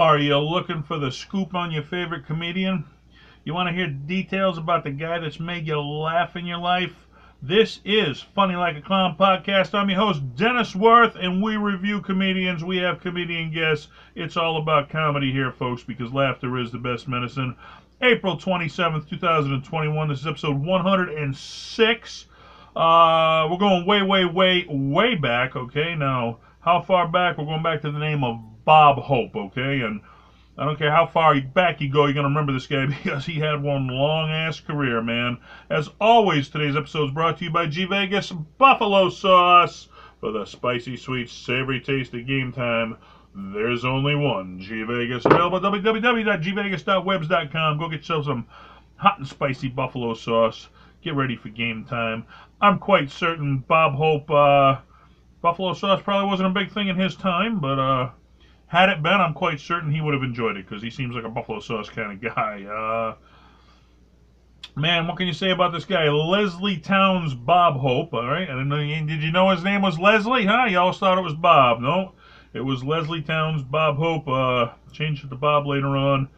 Are you looking for the scoop on your favorite comedian? You want to hear details about the guy that's made you laugh in your life? This is Funny Like a Clown podcast. I'm your host, Dennis Worth, and we review comedians. We have comedian guests. It's all about comedy here, folks, because laughter is the best medicine. April 27th, 2021. This is episode 106. Uh, we're going way, way, way, way back, okay? Now, how far back? We're going back to the name of Bob Hope, okay? And I don't care how far back you go, you're going to remember this guy because he had one long ass career, man. As always, today's episode is brought to you by G Vegas Buffalo Sauce. For the spicy, sweet, savory taste of game time, there's only one G Vegas. Available at www.gvegas.webs.com. Go get yourself some hot and spicy buffalo sauce. Get ready for game time. I'm quite certain Bob Hope, uh, buffalo sauce probably wasn't a big thing in his time, but, uh, had it been, I'm quite certain he would have enjoyed it because he seems like a buffalo sauce kind of guy. Uh, man, what can you say about this guy? Leslie Townes Bob Hope, all right? And did you know his name was Leslie, huh? You always thought it was Bob. No, it was Leslie Townes Bob Hope. Uh, changed it to Bob later on.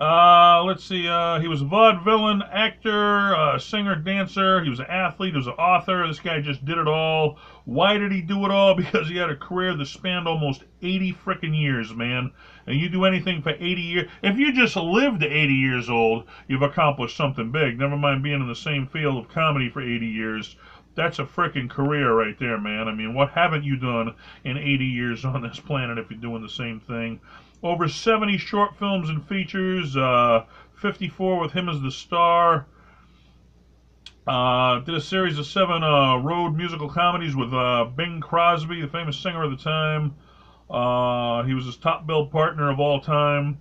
Uh, let's see. Uh, he was a vaudevillian, actor, uh, singer, dancer. He was an athlete. He was an author. This guy just did it all. Why did he do it all? Because he had a career that spanned almost 80 freaking years, man. And you do anything for 80 years. If you just lived to 80 years old, you've accomplished something big. Never mind being in the same field of comedy for 80 years. That's a freaking career right there, man. I mean, what haven't you done in 80 years on this planet if you're doing the same thing? Over 70 short films and features, uh, 54 with him as the star. Uh, did a series of seven uh, road musical comedies with uh, Bing Crosby, the famous singer of the time. Uh, he was his top billed partner of all time.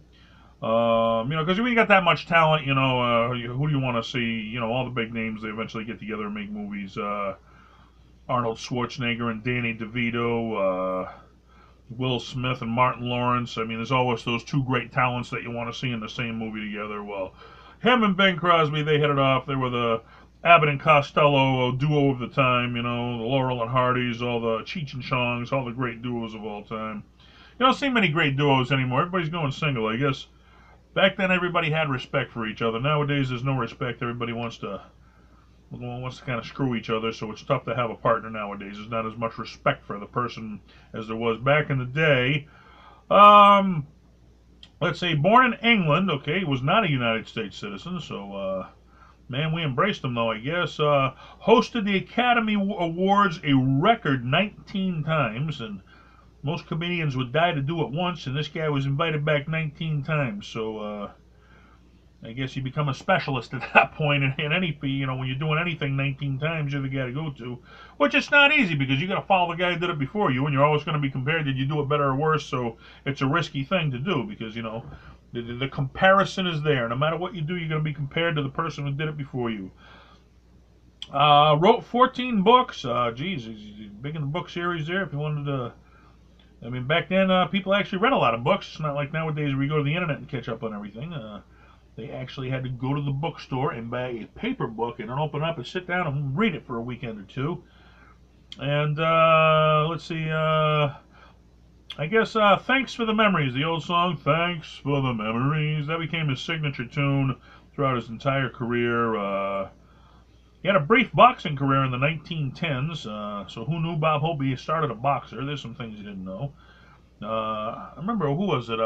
Um, you know, because when you got that much talent, you know, uh, who do you want to see? You know, all the big names, they eventually get together and make movies. Arnold Schwarzenegger and Danny DeVito. Will Smith and Martin Lawrence. I mean, there's always those two great talents that you want to see in the same movie together. Well, him and Bing Crosby, they hit it off. They were the Abbott and Costello duo of the time, you know, the Laurel and Hardys, all the Cheech and Chongs, all the great duos of all time. You don't see many great duos anymore. Everybody's going single, I guess. Back then, everybody had respect for each other. Nowadays, there's no respect. Everybody wants to wants to kind of screw each other, so it's tough to have a partner nowadays. There's not as much respect for the person as there was back in the day. Um, let's say born in England, okay, was not a United States citizen, so uh, man, we embraced him though, I guess. Uh, hosted the Academy Awards a record 19 times, and most comedians would die to do it once, and this guy was invited back 19 times, so. Uh, I guess you become a specialist at that point in, in any you know when you're doing anything 19 times you're the guy to go to. Which it's not easy because you got to follow the guy who did it before you and you're always going to be compared did you do it better or worse? So it's a risky thing to do because you know the, the comparison is there. No matter what you do you're going to be compared to the person who did it before you. Uh, wrote 14 books. Uh, geez big in the book series there if you wanted to I mean back then uh, people actually read a lot of books. It's not like nowadays where you go to the internet and catch up on everything. Uh, they actually had to go to the bookstore and buy a paper book and open up and sit down and read it for a weekend or two. And uh, let's see, uh, I guess uh, Thanks for the Memories, the old song, Thanks for the Memories, that became his signature tune throughout his entire career. Uh, he had a brief boxing career in the 1910s, uh, so who knew Bob Hope? He started a boxer. There's some things you didn't know. Uh, I remember, who was it?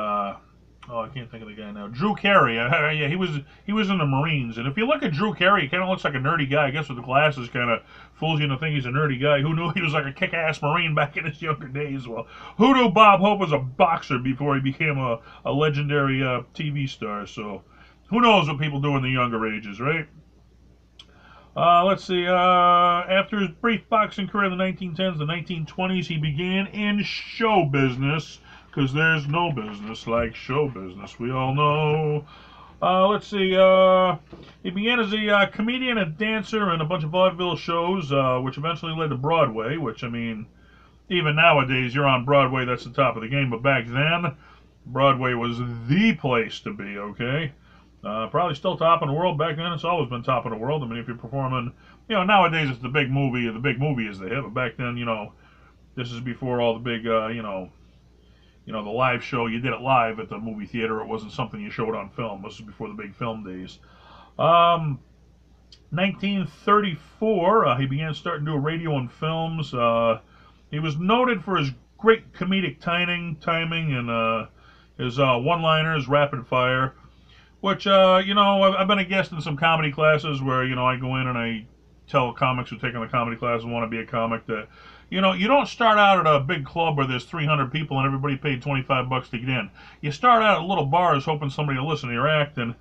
Oh, I can't think of the guy now. Drew Carey. Uh, yeah, he was he was in the Marines. And if you look at Drew Carey, he kind of looks like a nerdy guy. I guess with the glasses, kind of fools you into thinking he's a nerdy guy. Who knew he was like a kick-ass Marine back in his younger days? Well, who knew Bob Hope was a boxer before he became a, a legendary uh, TV star? So, who knows what people do in the younger ages, right? Uh, let's see. Uh, after his brief boxing career in the 1910s, the 1920s, he began in show business because there's no business like show business. We all know. Uh, let's see. Uh, he began as a uh, comedian and dancer in a bunch of vaudeville shows, uh, which eventually led to Broadway. Which I mean, even nowadays, you're on Broadway. That's the top of the game. But back then, Broadway was the place to be. Okay. Uh, probably still top in the world. Back then, it's always been top in the world. I mean, if you're performing, you know, nowadays it's the big movie. The big movie is the hit. But back then, you know, this is before all the big, uh, you know, you know, the live show, you did it live at the movie theater. It wasn't something you showed on film. This was before the big film days. Um, 1934, uh, he began starting to do radio and films. Uh, he was noted for his great comedic timing, timing, and uh, his uh, one-liners, rapid fire. Which uh, you know, I've, I've, been a guest in some comedy classes where you know I go in and I tell comics who are taking the comedy class and want to be a comic that you know, you don't start out at a big club where there's 300 people and everybody paid 25 bucks to get in. You start out at little bars hoping somebody will listen to your act. And,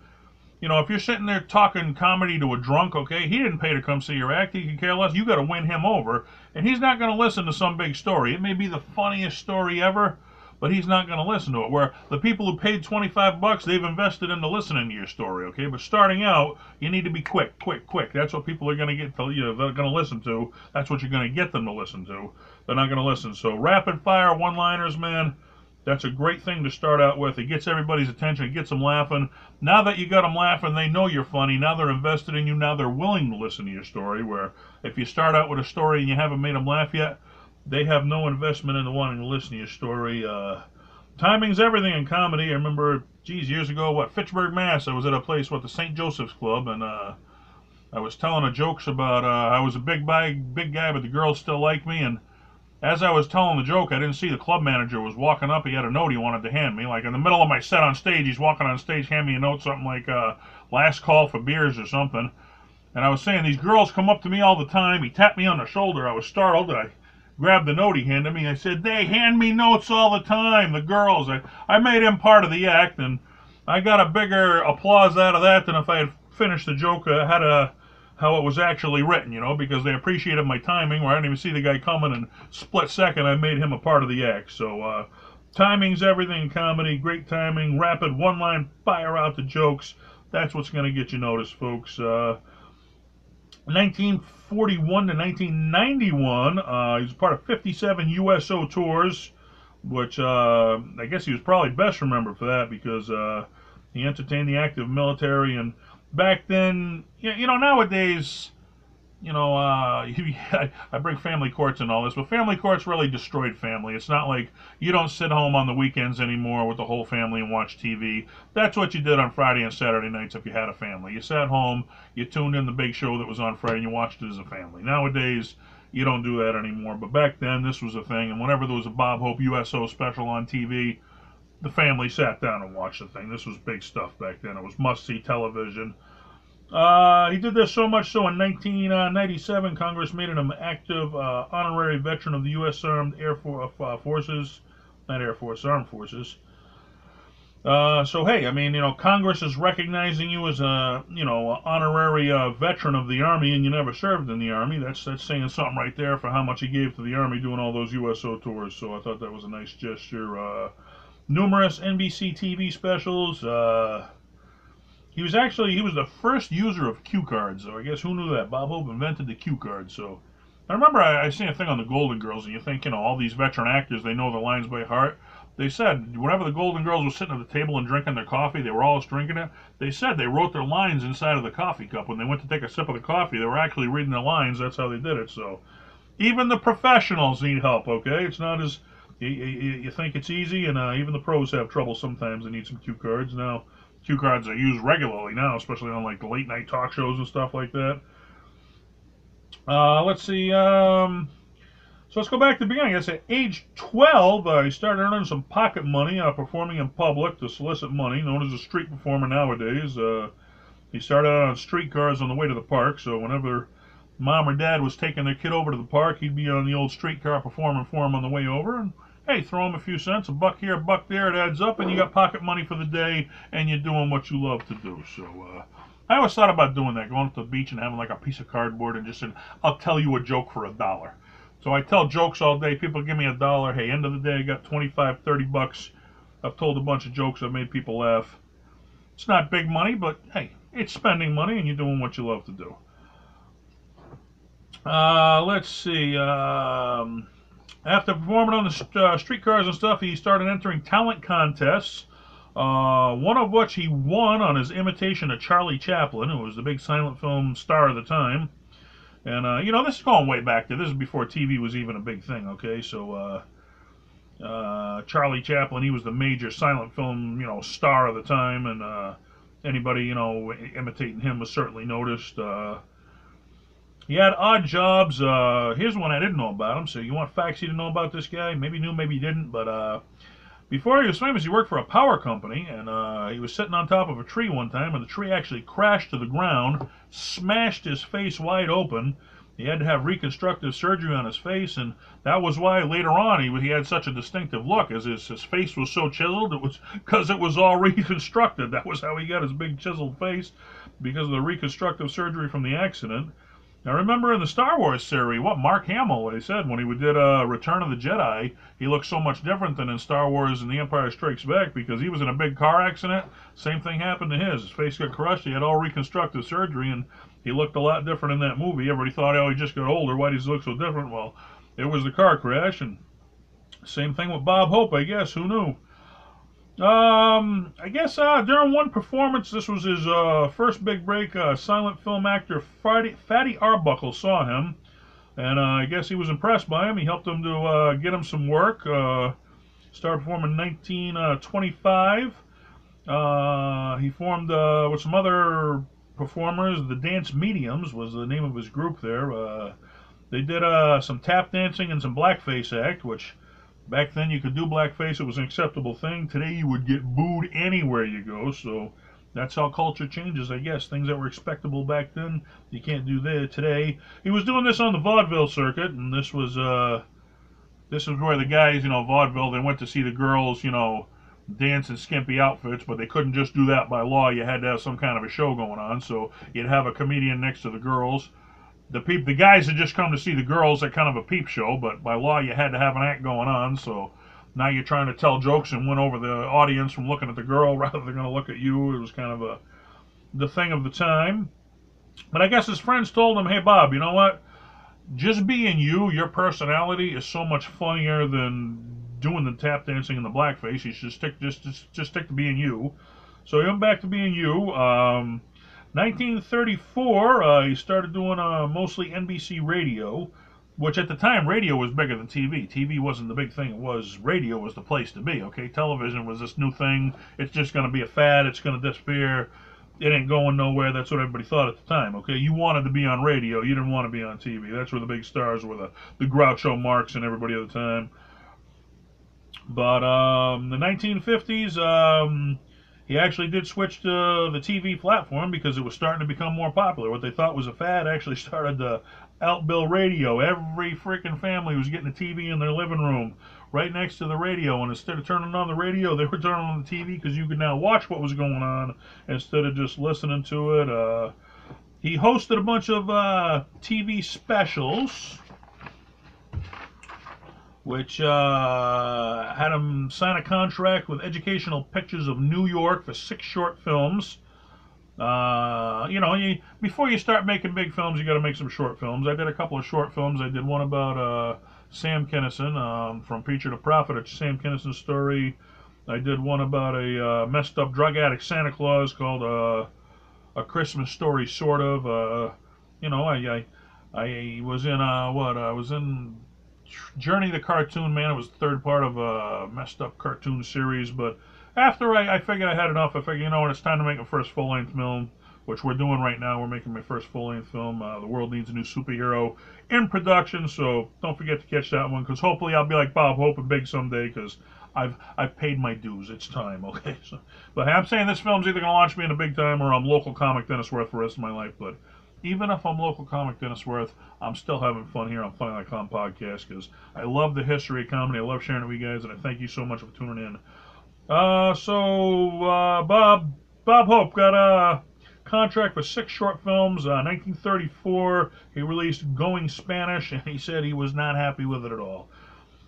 you know, if you're sitting there talking comedy to a drunk, okay, he didn't pay to come see your act. He can care less. You got to win him over. And he's not going to listen to some big story. It may be the funniest story ever, but he's not going to listen to it. Where the people who paid 25 bucks, they've invested into listening to your story, okay? But starting out, you need to be quick, quick, quick. That's what people are going to get to, you they're going to listen to. That's what you're going to get them to listen to. They're not going to listen. So rapid fire one-liners, man, that's a great thing to start out with. It gets everybody's attention. It gets them laughing. Now that you got them laughing, they know you're funny. Now they're invested in you. Now they're willing to listen to your story. Where if you start out with a story and you haven't made them laugh yet, they have no investment into wanting to listen to your story. Uh, timing's everything in comedy. I remember, geez, years ago, what, Fitchburg, Mass. I was at a place, what, the St. Joseph's Club, and uh, I was telling a jokes about uh, I was a big, big, big guy, but the girls still like me. And as I was telling the joke, I didn't see the club manager was walking up. He had a note he wanted to hand me. Like in the middle of my set on stage, he's walking on stage, hand me a note, something like uh, last call for beers or something. And I was saying, these girls come up to me all the time. He tapped me on the shoulder. I was startled. I grabbed the note he handed me. I said, they hand me notes all the time, the girls. I, I made him part of the act, and I got a bigger applause out of that than if I had finished the joke, uh, had a how it was actually written, you know, because they appreciated my timing, where I didn't even see the guy coming, and split second I made him a part of the act. So uh, timing's everything in comedy. Great timing, rapid one-line, fire out the jokes. That's what's going to get you noticed, folks. Uh, 1941 to 1991, uh, he was part of 57 USO tours, which uh, I guess he was probably best remembered for that because uh, he entertained the active military. And back then, you know, nowadays you know, uh, I bring family courts and all this, but family courts really destroyed family. It's not like you don't sit home on the weekends anymore with the whole family and watch TV. That's what you did on Friday and Saturday nights if you had a family. You sat home, you tuned in the big show that was on Friday, and you watched it as a family. Nowadays, you don't do that anymore. But back then, this was a thing, and whenever there was a Bob Hope USO special on TV, the family sat down and watched the thing. This was big stuff back then. It was must-see television. Uh, he did this so much so in 1997, Congress made him an active uh, honorary veteran of the U.S. Armed Air For uh, Forces, not Air Force, Armed Forces. Uh, so hey, I mean, you know, Congress is recognizing you as a, you know, honorary uh, veteran of the Army, and you never served in the Army. That's that's saying something right there for how much he gave to the Army doing all those USO tours. So I thought that was a nice gesture. Uh, numerous NBC TV specials. He was actually he was the first user of cue cards. So I guess who knew that? Bob Hope invented the cue card. So I remember I, I seen a thing on the Golden Girls, and you think you know all these veteran actors they know the lines by heart. They said whenever the Golden Girls were sitting at the table and drinking their coffee, they were always drinking it. They said they wrote their lines inside of the coffee cup when they went to take a sip of the coffee. They were actually reading the lines. That's how they did it. So even the professionals need help. Okay, it's not as you, you, you think it's easy, and uh, even the pros have trouble sometimes. They need some cue cards now cue cards are used regularly now, especially on like late night talk shows and stuff like that. Uh, let's see. Um, so let's go back to the beginning. I guess at age 12, uh, he started earning some pocket money uh, performing in public to solicit money, known as a street performer nowadays. Uh, he started out on streetcars on the way to the park, so whenever mom or dad was taking their kid over to the park, he'd be on the old streetcar performing for him on the way over. And hey, throw them a few cents, a buck here, a buck there, it adds up, and you got pocket money for the day, and you're doing what you love to do. So, uh, I always thought about doing that, going to the beach and having like a piece of cardboard and just saying, I'll tell you a joke for a dollar. So I tell jokes all day. People give me a dollar. Hey, end of the day, I got 25, 30 bucks. I've told a bunch of jokes. I've made people laugh. It's not big money, but hey, it's spending money and you're doing what you love to do. Uh, let's see. Um, after performing on the uh, streetcars and stuff, he started entering talent contests. Uh, one of which he won on his imitation of Charlie Chaplin, who was the big silent film star of the time. And, uh, you know, this is going way back there. This is before TV was even a big thing, okay? So, uh, Uh, Charlie Chaplin, he was the major silent film, you know, star of the time, and uh, anybody, you know, imitating him was certainly noticed. He had odd jobs. Uh, here's one I didn't know about him. So you want facts you didn't know about this guy? Maybe knew, maybe didn't. But uh, before he was famous, he worked for a power company, and uh, he was sitting on top of a tree one time, and the tree actually crashed to the ground, smashed his face wide open. He had to have reconstructive surgery on his face, and that was why later on he, he had such a distinctive look, as his, his face was so chiseled. It was because it was all reconstructed. That was how he got his big chiseled face, because of the reconstructive surgery from the accident. Now remember in the Star Wars series, what Mark Hamill, what he said when he did uh, Return of the Jedi, he looked so much different than in Star Wars and The Empire Strikes Back because he was in a big car accident. Same thing happened to his. His face got crushed. He had all reconstructive surgery and he looked a lot different in that movie. Everybody thought, oh, he just got older. Why does he look so different? Well, it was the car crash. And same thing with Bob Hope, I guess. Who knew? Um, I guess uh, during one performance, this was his uh, first big break. Uh, silent film actor Fatty, Fatty Arbuckle saw him, and uh, I guess he was impressed by him. He helped him to uh, get him some work. Uh, started performing in 1925. Uh, he formed with some other performers. The Dance Mediums was the name of his group there. They did some tap dancing and some blackface act, which Back then, you could do blackface; it was an acceptable thing. Today, you would get booed anywhere you go. So that's how culture changes, I guess. Things that were expectable back then, you can't do that today. He was doing this on the vaudeville circuit, and this was uh, this is where the guys, you know, vaudeville, they went to see the girls, you know, dance in skimpy outfits, but they couldn't just do that by law. You had to have some kind of a show going on. So you'd have a comedian next to the girls the peep the guys had just come to see the girls at kind of a peep show, but by law you had to have an act going on. So now you're trying to tell jokes and win over the audience from looking at the girl rather than going to look at you. It was kind of a the thing of the time. But I guess his friends told him, "Hey Bob, you know what? Just being you, your personality is so much funnier than doing the tap dancing and the blackface. You should stick just just, just stick to being you." So he went back to being you. Um, 1934, uh, he started doing uh, mostly NBC radio, which at the time radio was bigger than TV. TV wasn't the big thing. It was radio was the place to be. Okay, television was this new thing. It's just going to be a fad. It's going to disappear. It ain't going nowhere. That's what everybody thought at the time. Okay, you wanted to be on radio. You didn't want to be on TV. That's where the big stars were, the the Groucho Marx and everybody at the time. But um, the 1950s. Um, he actually did switch to the TV platform because it was starting to become more popular. What they thought was a fad actually started to outbill radio. Every freaking family was getting a TV in their living room right next to the radio. And instead of turning on the radio, they were turning on the TV because you could now watch what was going on instead of just listening to it. Uh, he hosted a bunch of uh, TV specials which uh, had him sign a contract with Educational Pictures of New York for six short films. Uh, you know, you, before you start making big films, you got to make some short films. I did a couple of short films. I did one about uh, Sam Kinison um, from Preacher to Prophet, a Sam Kinison story. I did one about a uh, messed up drug addict Santa Claus called uh, A Christmas Story, sort of. Uh, you know, I, I I was in uh, what I was in Journey the Cartoon Man. It was the third part of a messed up cartoon series. But after I, I figured I had enough, I figured, you know what, it's time to make a first full length film, which we're doing right now. We're making my first full length film. Uh, the world needs a new superhero in production, so don't forget to catch that one because hopefully I'll be like Bob Hope and big someday because I've I've paid my dues. It's time, okay. So, but I'm saying this film's either gonna launch me in a big time or I'm local comic Dennis Worth for the rest of my life. But even if I'm local comic Dennis Worth, I'm still having fun here on Funny Like Clown podcast because I love the history of comedy. I love sharing it with you guys, and I thank you so much for tuning in. Uh, so uh, Bob Bob Hope got a contract for six short films. Uh, 1934, he released Going Spanish, and he said he was not happy with it at all.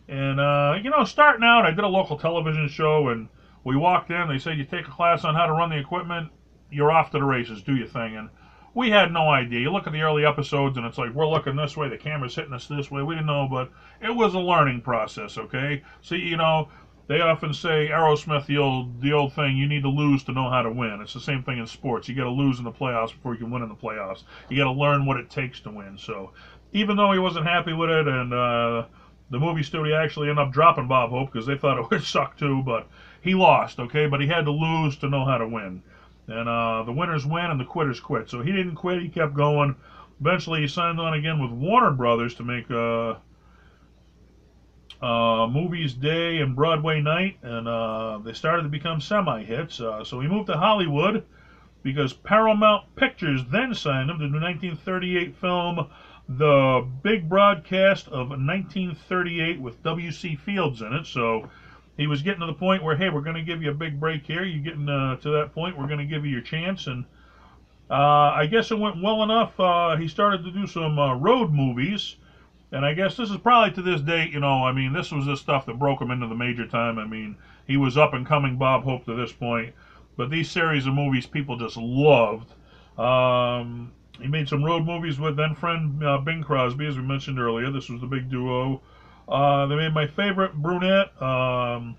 And uh, you know, starting out, I did a local television show, and we walked in. They said you take a class on how to run the equipment, you're off to the races. Do your thing. And we had no idea. You look at the early episodes, and it's like we're looking this way, the camera's hitting us this way. We didn't know, but it was a learning process. Okay, so you know they often say Aerosmith, the old the old thing, you need to lose to know how to win. It's the same thing in sports. You got to lose in the playoffs before you can win in the playoffs. You got to learn what it takes to win. So even though he wasn't happy with it, and uh, the movie studio actually ended up dropping Bob Hope because they thought it would suck too, but he lost, okay? But he had to lose to know how to win. And uh, the winners win and the quitters quit. So he didn't quit, he kept going. Eventually, he signed on again with Warner Brothers to make uh, uh, Movies Day and Broadway Night, and uh, they started to become semi hits. Uh, so he moved to Hollywood because Paramount Pictures then signed him to the 1938 film The Big Broadcast of 1938 with W.C. Fields in it. So he was getting to the point where, hey, we're going to give you a big break here. You're getting uh, to that point. We're going to give you your chance. And uh, I guess it went well enough. Uh, he started to do some uh, road movies. And I guess this is probably to this date, you know, I mean, this was the stuff that broke him into the major time. I mean, he was up and coming Bob Hope to this point. But these series of movies people just loved. Um, he made some road movies with then friend uh, Bing Crosby, as we mentioned earlier. This was the big duo. Uh, they made my favorite brunette, um,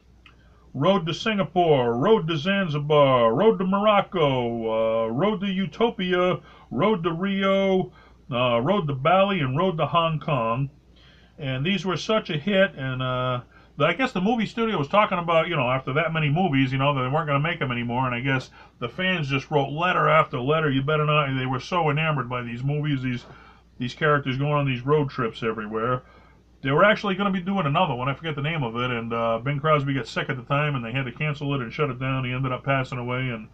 Road to Singapore, Road to Zanzibar, Road to Morocco, uh, Road to Utopia, Road to Rio, uh, Road to Bali, and Road to Hong Kong. And these were such a hit, and uh, I guess the movie studio was talking about, you know, after that many movies, you know, that they weren't going to make them anymore. And I guess the fans just wrote letter after letter. You better not. They were so enamored by these movies, these these characters going on these road trips everywhere. They were actually going to be doing another one. I forget the name of it. And uh, Bing Crosby got sick at the time, and they had to cancel it and shut it down. He ended up passing away, and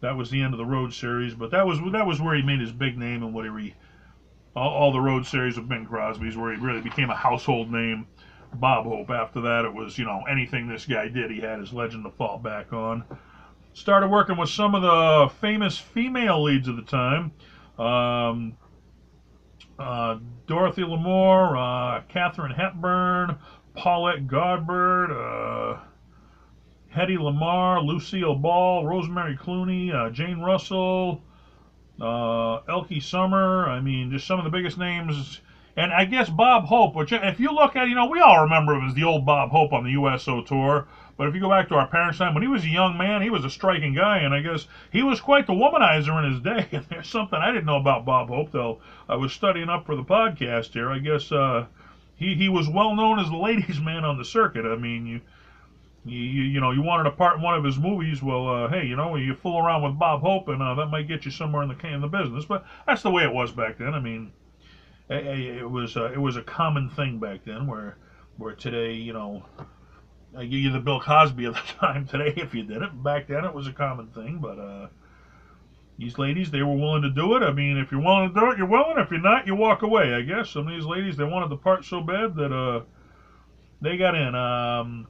that was the end of the Road series. But that was that was where he made his big name and what he all, all the Road series of Bing Crosby's, where he really became a household name. Bob Hope. After that, it was you know anything this guy did, he had his legend to fall back on. Started working with some of the famous female leads of the time. Um, uh, Dorothy Lamour, uh, Katharine Hepburn, Paulette Goddard, uh, Hedy Lamarr, Lucille Ball, Rosemary Clooney, uh, Jane Russell, uh, Elke Sommer. I mean, just some of the biggest names. And I guess Bob Hope, which if you look at, you know, we all remember him as the old Bob Hope on the USO tour. But if you go back to our parents' time, when he was a young man, he was a striking guy, and I guess he was quite the womanizer in his day. And there's something I didn't know about Bob Hope, though. I was studying up for the podcast here. I guess uh, he he was well known as the ladies' man on the circuit. I mean, you. You, you know you wanted a part in one of his movies. Well, uh, hey, you know you fool around with Bob Hope, and uh, that might get you somewhere in the in the business. But that's the way it was back then. I mean, it, it was uh, it was a common thing back then, where where today you know I give you the Bill Cosby of the time today if you did it. Back then it was a common thing, but uh, these ladies they were willing to do it. I mean, if you're willing to do it, you're willing. If you're not, you walk away. I guess some of these ladies they wanted the part so bad that uh, they got in. Um,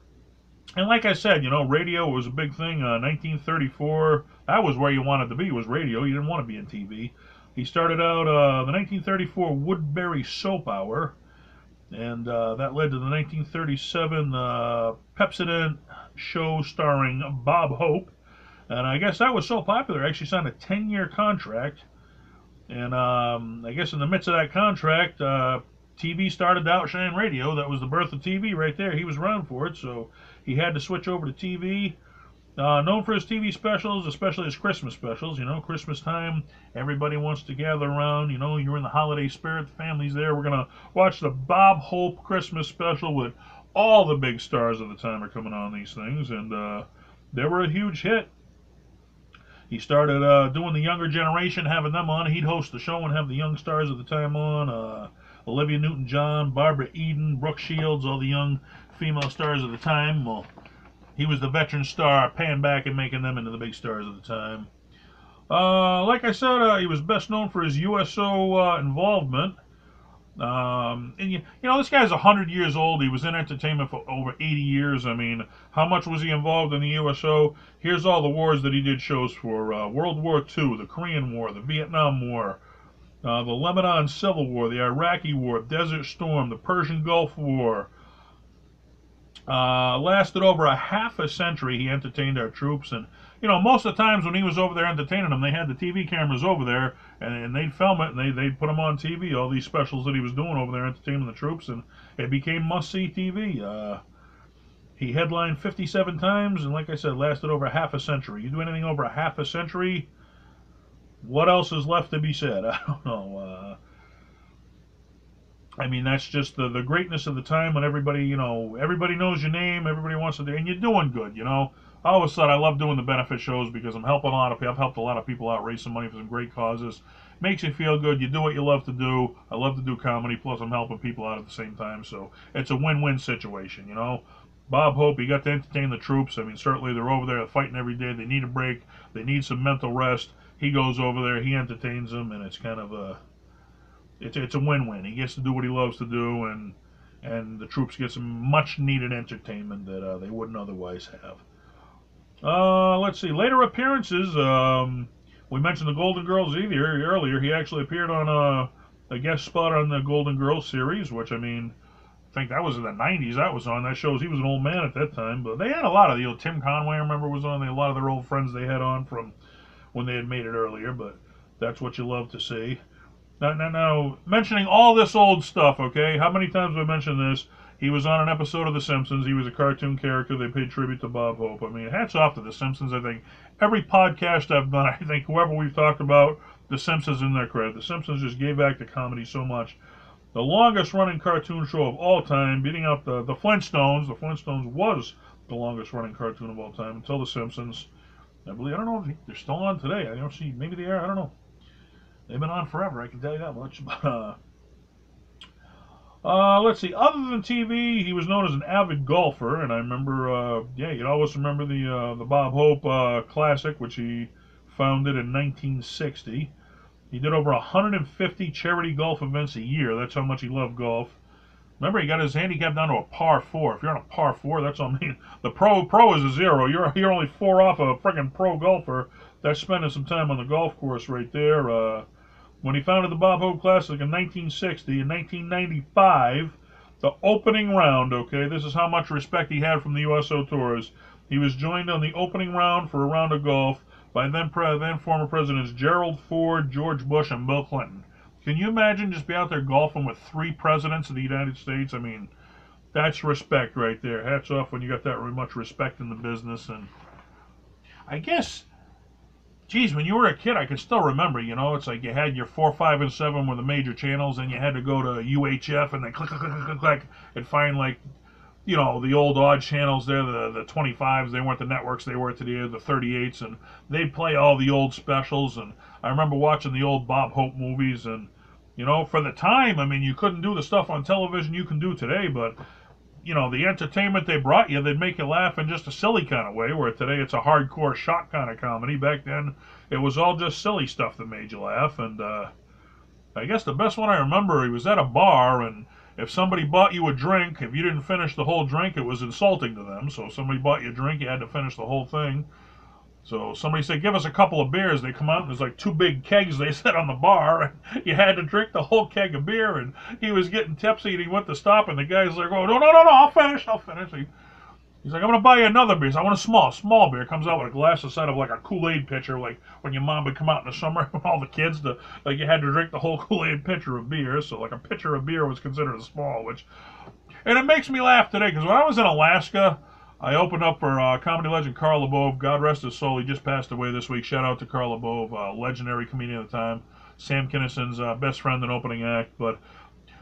and like I said, you know, radio was a big thing. Uh, 1934, that was where you wanted to be. Was radio. You didn't want to be in TV. He started out uh, the 1934 Woodbury Soap Hour and uh, that led to the 1937 uh, Pepsodent show starring Bob Hope. And I guess that was so popular, I actually signed a 10 year contract. And um, I guess in the midst of that contract, uh, TV started to outshine radio. That was the birth of TV right there. He was around for it, so he had to switch over to TV. Uh, known for his TV specials, especially his Christmas specials. You know, Christmas time, everybody wants to gather around. You know, you're in the holiday spirit, the family's there. We're going to watch the Bob Hope Christmas special with all the big stars of the time are coming on these things, and uh, they were a huge hit. He started uh, doing the younger generation, having them on. He'd host the show and have the young stars of the time on. Uh, Olivia Newton-John, Barbara Eden, Brooke Shields, all the young female stars of the time. Well, he was the veteran star, paying back and making them into the big stars of the time. Uh, like I said, uh, he was best known for his USO uh, involvement. Um, and you, you know, this guy's 100 years old. He was in entertainment for over 80 years. I mean, how much was he involved in the USO? Here's all the wars that he did shows for uh, World War II, the Korean War, the Vietnam War, uh, the Lebanon Civil War, the Iraqi War, Desert Storm, the Persian Gulf War, uh, lasted over a half a century. He entertained our troops, and you know, most of the times when he was over there entertaining them, they had the TV cameras over there, and, and they'd film it and they they'd put them on TV. All these specials that he was doing over there entertaining the troops, and it became must-see TV. Uh, he headlined 57 times, and like I said, lasted over half a century. You do anything over a half a century, what else is left to be said? I don't know. Uh, I mean, that's just the, the greatness of the time when everybody, you know, everybody knows your name, everybody wants to and you're doing good, you know. I always said I love doing the benefit shows because I'm helping a lot of people. I've helped a lot of people out raise some money for some great causes. Makes you feel good. You do what you love to do. I love to do comedy, plus I'm helping people out at the same time. So it's a win-win situation, you know. Bob Hope, he got to entertain the troops. I mean, certainly they're over there fighting every day. They need a break. They need some mental rest. He goes over there, he entertains them, and it's kind of a it's it's a win-win. He gets to do what he loves to do, and and the troops get some much-needed entertainment that uh, they wouldn't otherwise have. Uh, let's see. Later appearances. Um, we mentioned the Golden Girls earlier. He actually appeared on a, a guest spot on the Golden Girls series, which I mean, I think that was in the '90s. That was on. That shows he was an old man at that time. But they had a lot of you know Tim Conway. I remember was on. They, a lot of their old friends they had on from when they had made it earlier. But that's what you love to see. Now, now, now, mentioning all this old stuff, okay? How many times have I mentioned this? He was on an episode of The Simpsons. He was a cartoon character. They paid tribute to Bob Hope. I mean, hats off to The Simpsons. I think every podcast I've done, I think whoever we've talked about, The Simpsons in their credit. The Simpsons just gave back to comedy so much. The longest running cartoon show of all time, beating out the, the Flintstones. The Flintstones was the longest running cartoon of all time until The Simpsons. I believe, I don't know they're still on today. I don't see, maybe they are, I don't know. They've been on forever, I can tell you that much. But, uh, uh, let's see. Other than TV, he was known as an avid golfer, and I remember, uh, yeah, you'd always remember the uh, the Bob Hope uh, Classic, which he founded in 1960. He did over 150 charity golf events a year. That's how much he loved golf. Remember, he got his handicap down to a par four. If you're on a par four, that's what I mean. The pro pro is a zero. You're you're only four off a freaking pro golfer. That's spending some time on the golf course right there. When he founded the Bob Hope Classic in 1960, in 1995, the opening round, okay, this is how much respect he had from the USO Tours. He was joined on the opening round for a round of golf by then, then former presidents Gerald Ford, George Bush, and Bill Clinton. Can you imagine just be out there golfing with three presidents of the United States? I mean, that's respect right there. Hats off when you got that much respect in the business. And I guess geez, when you were a kid, I can still remember, you know, it's like you had your 4, 5, and 7 were the major channels, and you had to go to UHF and then click, click, click, click, click, and find, like, you know, the old odd channels there, the, the 25s, they weren't the networks they were today, the 38s, and they'd play all the old specials, and I remember watching the old Bob Hope movies, and, you know, for the time, I mean, you couldn't do the stuff on television you can do today, but you know, the entertainment they brought you, they'd make you laugh in just a silly kind of way, where today it's a hardcore shock kind of comedy. Back then, it was all just silly stuff that made you laugh. And uh, I guess the best one I remember, he was at a bar, and if somebody bought you a drink, if you didn't finish the whole drink, it was insulting to them. So if somebody bought you a drink, you had to finish the whole thing. So somebody said, give us a couple of beers. They come out and there's like two big kegs they set on the bar. And you had to drink the whole keg of beer. And he was getting tipsy and he went to stop. And the guy's like, oh, no, no, no, no, I'll finish, I'll finish. He, he's like, I'm to buy you another beer. I want a small, small beer. Comes out with a glass size of like a Kool-Aid pitcher. Like when your mom would come out in the summer with all the kids, to, like you had to drink the whole Kool-Aid pitcher of beer. So like a pitcher of beer was considered a small, which, and it makes me laugh today. Because when I was in Alaska, I opened up for uh, comedy legend Carl LaBove. God rest his soul. He just passed away this week. Shout out to Carl LaBove, uh, legendary comedian at the time. Sam Kinison's uh, best friend and opening act. But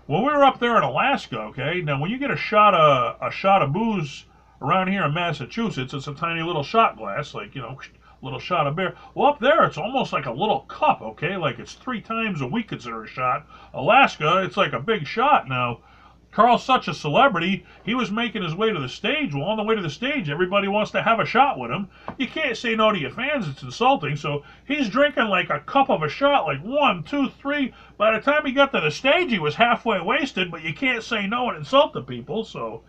when we were up there in Alaska, okay, now when you get a shot of a shot of booze around here in Massachusetts, it's a tiny little shot glass, like you know, little shot of beer. Well, up there, it's almost like a little cup, okay, like it's three times a week considered a shot. Alaska, it's like a big shot now. Carl's such a celebrity, he was making his way to the stage. Well, on the way to the stage, everybody wants to have a shot with him. You can't say no to your fans, it's insulting. So he's drinking like a cup of a shot, like one, two, three. By the time he got to the stage, he was halfway wasted, but you can't say no and insult the people. So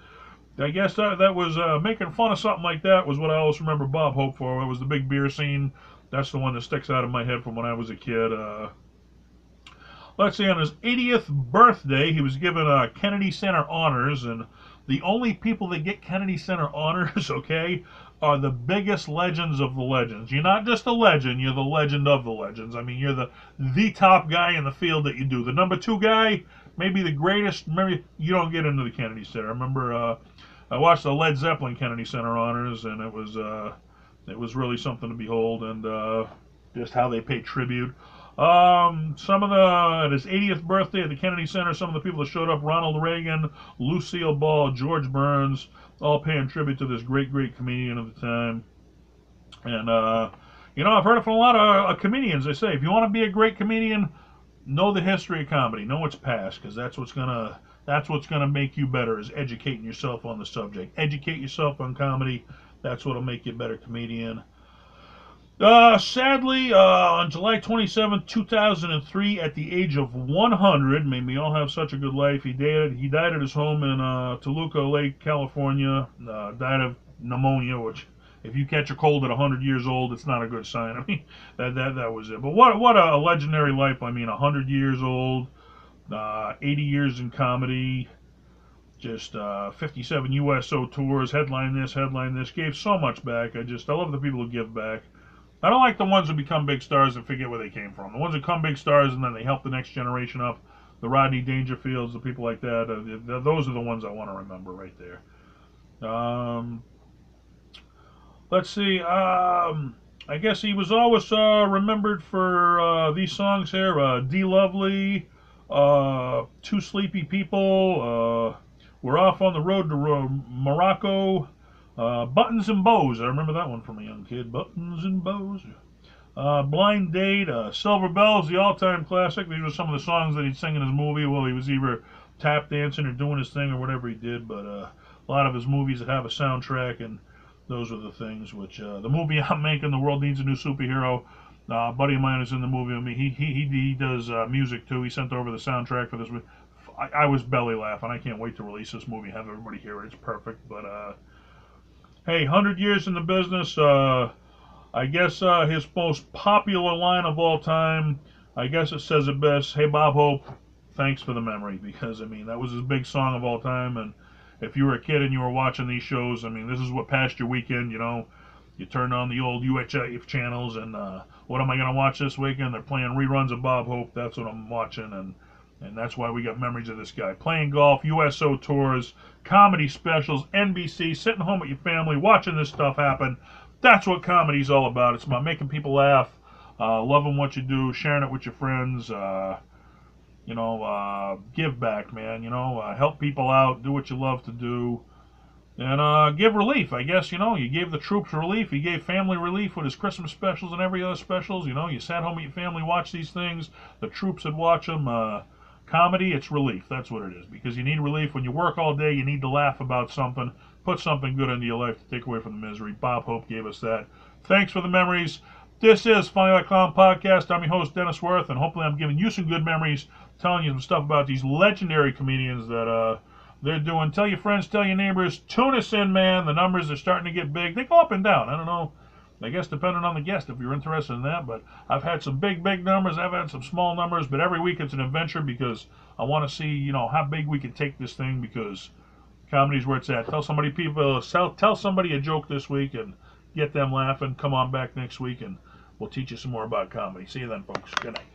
I guess that, that was uh, making fun of something like that was what I always remember Bob Hope for. It was the big beer scene. That's the one that sticks out of my head from when I was a kid. Uh, let's see, on his 80th birthday, he was given a Kennedy Center honors, and the only people that get Kennedy Center honors, okay, are the biggest legends of the legends. You're not just a legend, you're the legend of the legends. I mean, you're the the top guy in the field that you do. The number two guy, maybe the greatest, maybe you don't get into the Kennedy Center. I remember uh, I watched the Led Zeppelin Kennedy Center honors, and it was uh, it was really something to behold, and uh, just how they pay tribute. Um, some of the at his 80th birthday at the Kennedy Center, some of the people that showed up: Ronald Reagan, Lucille Ball, George Burns, all paying tribute to this great, great comedian of the time. And uh, you know, I've heard it from a lot of uh, comedians. They say if you want to be a great comedian, know the history of comedy, know its past, because that's what's gonna that's what's gonna make you better. Is educating yourself on the subject. Educate yourself on comedy. That's what'll make you a better comedian. Uh, sadly, uh, on July 27, 2003, at the age of 100, may we all have such a good life, he died, he died at his home in uh, Toluca Lake, California. Uh, died of pneumonia, which, if you catch a cold at 100 years old, it's not a good sign. I mean, that, that, that was it. But what, what a legendary life. I mean, 100 years old, uh, 80 years in comedy, just uh, 57 USO tours, headline this, headline this, gave so much back. I just, I love the people who give back. I don't like the ones who become big stars and forget where they came from. The ones who become big stars and then they help the next generation up. The Rodney Dangerfields, the people like that. Uh, those are the ones I want to remember right there. Um, let's see. Um, I guess he was always uh, remembered for uh, these songs here. Uh, De-Lovely, uh, Two Sleepy People. Uh, we're off on the road to Morocco. Uh, Buttons and Bows. I remember that one from a young kid. Buttons and Bows. Uh, Blind Date, uh, Silver Bells, the all-time classic. These were some of the songs that he'd sing in his movie while he was either tap dancing or doing his thing or whatever he did. But uh, a lot of his movies that have a soundtrack, and those are the things which uh, the movie I'm making, The World Needs a New Superhero. Uh, a buddy of mine is in the movie with me. He he he, he does music too. He sent over the soundtrack for this. I, I was belly laughing. I can't wait to release this movie. Have everybody hear it. It's perfect. But uh, hey, 100 years in the business. Uh, I guess uh, his most popular line of all time, I guess it says it best. Hey, Bob Hope, thanks for the memory. Because, I mean, that was his big song of all time. And if you were a kid and you were watching these shows, I mean, this is what passed your weekend, you know. You turned on the old UHF channels, and uh, what am I going to watch this weekend? They're playing reruns of Bob Hope. That's what I'm watching. And and that's why we got memories of this guy. Playing golf, USO tours, comedy specials, NBC, sitting home with your family, watching this stuff happen. That's what comedy's all about. It's about making people laugh, uh, loving what you do, sharing it with your friends. Uh, you know, uh, give back, man. You know, uh, help people out, do what you love to do, and uh, give relief. I guess you know you gave the troops relief. He gave family relief with his Christmas specials and every other specials. You know, you sat home with your family, watched these things. The troops would watch them. Comedy, it's relief. That's what it is. Because you need relief when you work all day. You need to laugh about something. Put something good into your life to take away from the misery. Bob Hope gave us that. Thanks for the memories. This is Funny Like Clown Podcast. I'm your host, Dennis Worth, and hopefully I'm giving you some good memories, telling you some stuff about these legendary comedians that uh, they're doing. Tell your friends, tell your neighbors. Tune us in, man. The numbers are starting to get big. They go up and down. I don't know I guess depending on the guest, if you're interested in that. But I've had some big, big numbers. I've had some small numbers. But every week it's an adventure because I want to see, you know, how big we can take this thing because comedy's where it's at. Tell somebody people, tell somebody a joke this week and get them laughing. Come on back next week and we'll teach you some more about comedy. See you then, folks. Good night.